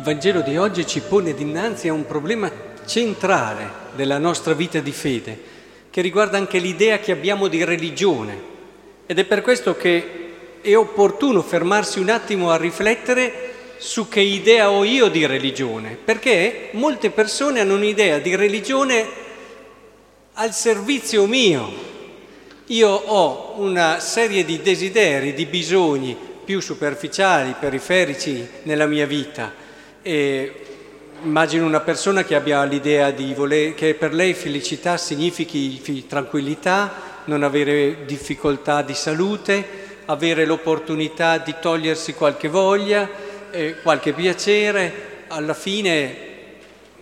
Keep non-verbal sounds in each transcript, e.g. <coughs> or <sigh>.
Vangelo di oggi ci pone dinanzi a un problema centrale della nostra vita di fede, che riguarda anche l'idea che abbiamo di religione. Ed è per questo che è opportuno fermarsi un attimo a riflettere su che idea ho io di religione, perché molte persone hanno un'idea di religione al servizio mio. Io ho una serie di desideri, di bisogni più superficiali, periferici nella mia vita e immagino una persona che abbia l'idea di voler, che per lei felicità significhi tranquillità, non avere difficoltà di salute, avere l'opportunità di togliersi qualche voglia, eh, qualche piacere, alla fine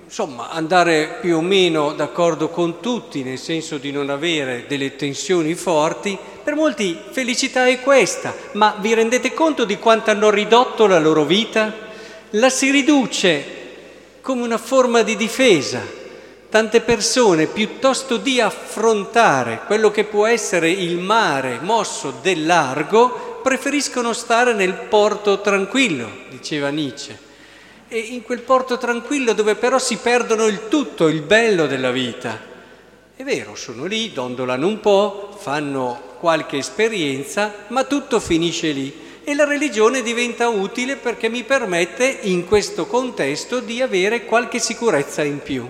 insomma andare più o meno d'accordo con tutti, nel senso di non avere delle tensioni forti. Per molti felicità è questa, ma vi rendete conto di quanto hanno ridotto la loro vita? La si riduce come una forma di difesa. Tante persone, piuttosto di affrontare quello che può essere il mare mosso del largo, preferiscono stare nel porto tranquillo, diceva Nietzsche. E in quel porto tranquillo dove però si perdono il tutto, il bello della vita. È vero, sono lì, dondolano un po', fanno qualche esperienza, ma tutto finisce lì e la religione diventa utile perché mi permette in questo contesto di avere qualche sicurezza in più.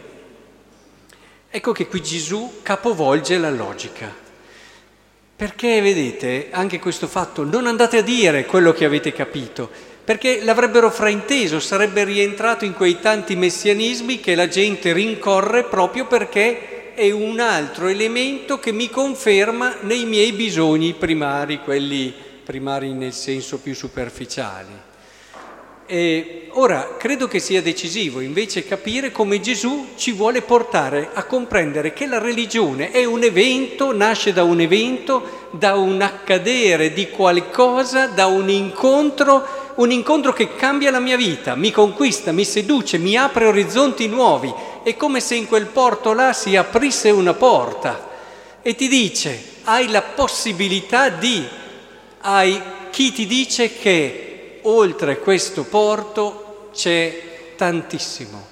Ecco che qui Gesù capovolge la logica. Perché vedete anche questo fatto, non andate a dire quello che avete capito, perché l'avrebbero frainteso, sarebbe rientrato in quei tanti messianismi che la gente rincorre proprio perché è un altro elemento che mi conferma nei miei bisogni primari, quelli primari nel senso più superficiale. E ora credo che sia decisivo invece capire come Gesù ci vuole portare a comprendere che la religione è un evento, nasce da un evento, da un accadere di qualcosa, da un incontro, un incontro che cambia la mia vita, mi conquista, mi seduce, mi apre orizzonti nuovi. È come se in quel porto là si aprisse una porta e ti dice hai la possibilità di hai chi ti dice che oltre questo porto c'è tantissimo.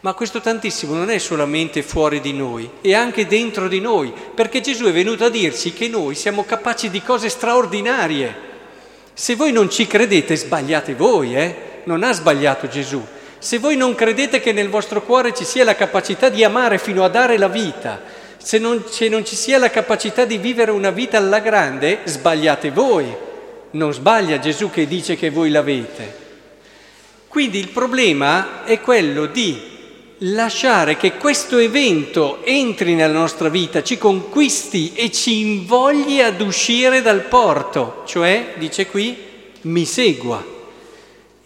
Ma questo tantissimo non è solamente fuori di noi, è anche dentro di noi, perché Gesù è venuto a dirci che noi siamo capaci di cose straordinarie. Se voi non ci credete, sbagliate voi, eh? Non ha sbagliato Gesù. Se voi non credete che nel vostro cuore ci sia la capacità di amare fino a dare la vita, se non, se non ci sia la capacità di vivere una vita alla grande, sbagliate voi. Non sbaglia Gesù che dice che voi l'avete. Quindi il problema è quello di lasciare che questo evento entri nella nostra vita, ci conquisti e ci invogli ad uscire dal porto, cioè, dice qui, mi segua.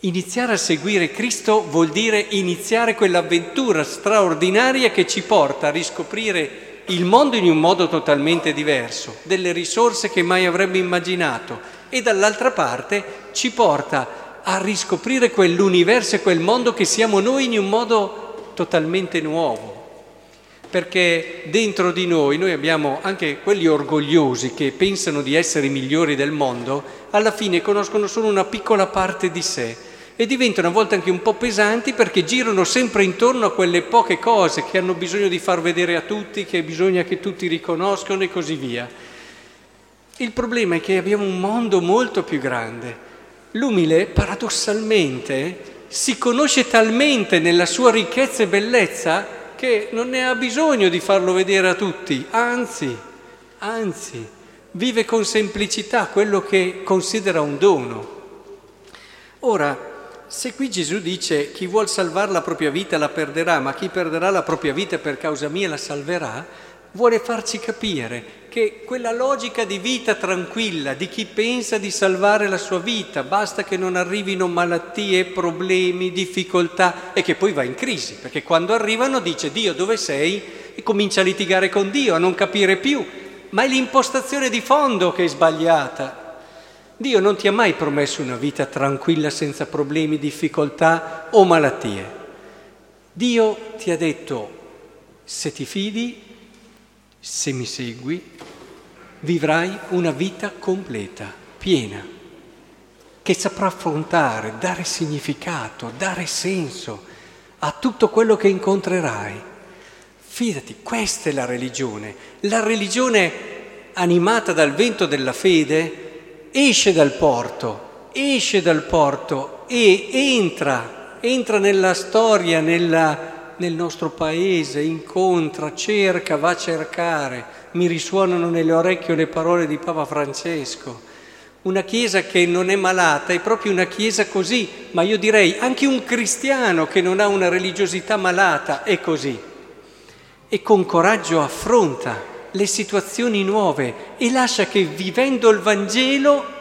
Iniziare a seguire Cristo vuol dire iniziare quell'avventura straordinaria che ci porta a riscoprire il mondo in un modo totalmente diverso, delle risorse che mai avrebbe immaginato e dall'altra parte ci porta a riscoprire quell'universo e quel mondo che siamo noi in un modo totalmente nuovo. Perché dentro di noi, noi abbiamo anche quelli orgogliosi che pensano di essere i migliori del mondo, alla fine conoscono solo una piccola parte di sé e diventano a volte anche un po' pesanti perché girano sempre intorno a quelle poche cose che hanno bisogno di far vedere a tutti, che bisogna che tutti riconoscano e così via. Il problema è che abbiamo un mondo molto più grande. L'umile, paradossalmente, si conosce talmente nella sua ricchezza e bellezza che non ne ha bisogno di farlo vedere a tutti, anzi, anzi, vive con semplicità quello che considera un dono. Ora, se qui Gesù dice chi vuol salvare la propria vita la perderà, ma chi perderà la propria vita per causa mia la salverà, vuole farci capire che quella logica di vita tranquilla, di chi pensa di salvare la sua vita, basta che non arrivino malattie, problemi, difficoltà e che poi va in crisi, perché quando arrivano dice Dio dove sei e comincia a litigare con Dio, a non capire più, ma è l'impostazione di fondo che è sbagliata. Dio non ti ha mai promesso una vita tranquilla senza problemi, difficoltà o malattie. Dio ti ha detto, se ti fidi, se mi segui, vivrai una vita completa, piena. che saprà affrontare, dare significato, dare senso a tutto quello che incontrerai. Fidati, questa è la religione. La religione animata dal vento della fede esce dal porto, esce dal porto e entra, entra nella storia, nella, nel nostro paese, incontra, cerca, va a cercare. Mi risuonano nelle orecchie le parole di Papa Francesco una chiesa che non è malata è proprio una chiesa così, ma io direi anche un cristiano che non ha una religiosità malata è così. E con coraggio affronta le situazioni nuove e lascia che vivendo il Vangelo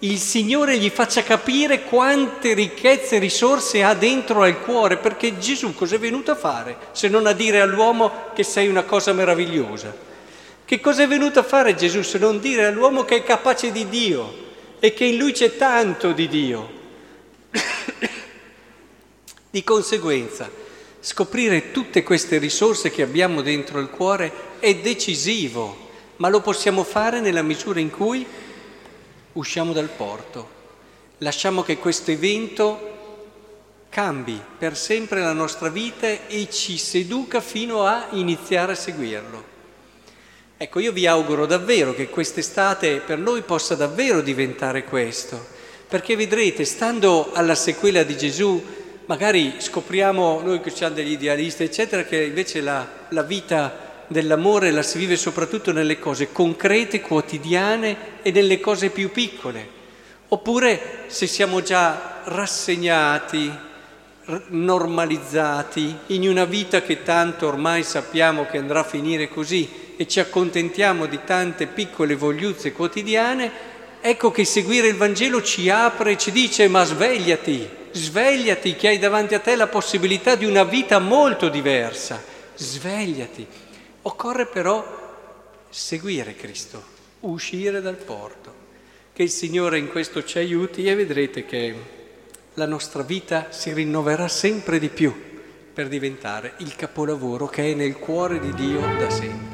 il Signore gli faccia capire quante ricchezze e risorse ha dentro al cuore, perché Gesù cosa è venuto a fare se non a dire all'uomo che sei una cosa meravigliosa? Che cosa è venuto a fare Gesù se non dire all'uomo che è capace di Dio e che in lui c'è tanto di Dio? <coughs> di conseguenza, scoprire tutte queste risorse che abbiamo dentro il cuore è decisivo, ma lo possiamo fare nella misura in cui usciamo dal porto, lasciamo che questo evento cambi per sempre la nostra vita e ci seduca fino a iniziare a seguirlo. Ecco, io vi auguro davvero che quest'estate per noi possa davvero diventare questo, perché vedrete, stando alla sequela di Gesù, magari scopriamo, noi che siamo degli idealisti, eccetera, che invece la, la vita dell'amore la si vive soprattutto nelle cose concrete, quotidiane e nelle cose più piccole. Oppure se siamo già rassegnati, normalizzati in una vita che tanto ormai sappiamo che andrà a finire così, e ci accontentiamo di tante piccole vogliuzze quotidiane, ecco che seguire il Vangelo ci apre e ci dice ma svegliati, svegliati che hai davanti a te la possibilità di una vita molto diversa, svegliati. Occorre però seguire Cristo, uscire dal porto. Che il Signore in questo ci aiuti e vedrete che la nostra vita si rinnoverà sempre di più per diventare il capolavoro che è nel cuore di Dio da sempre.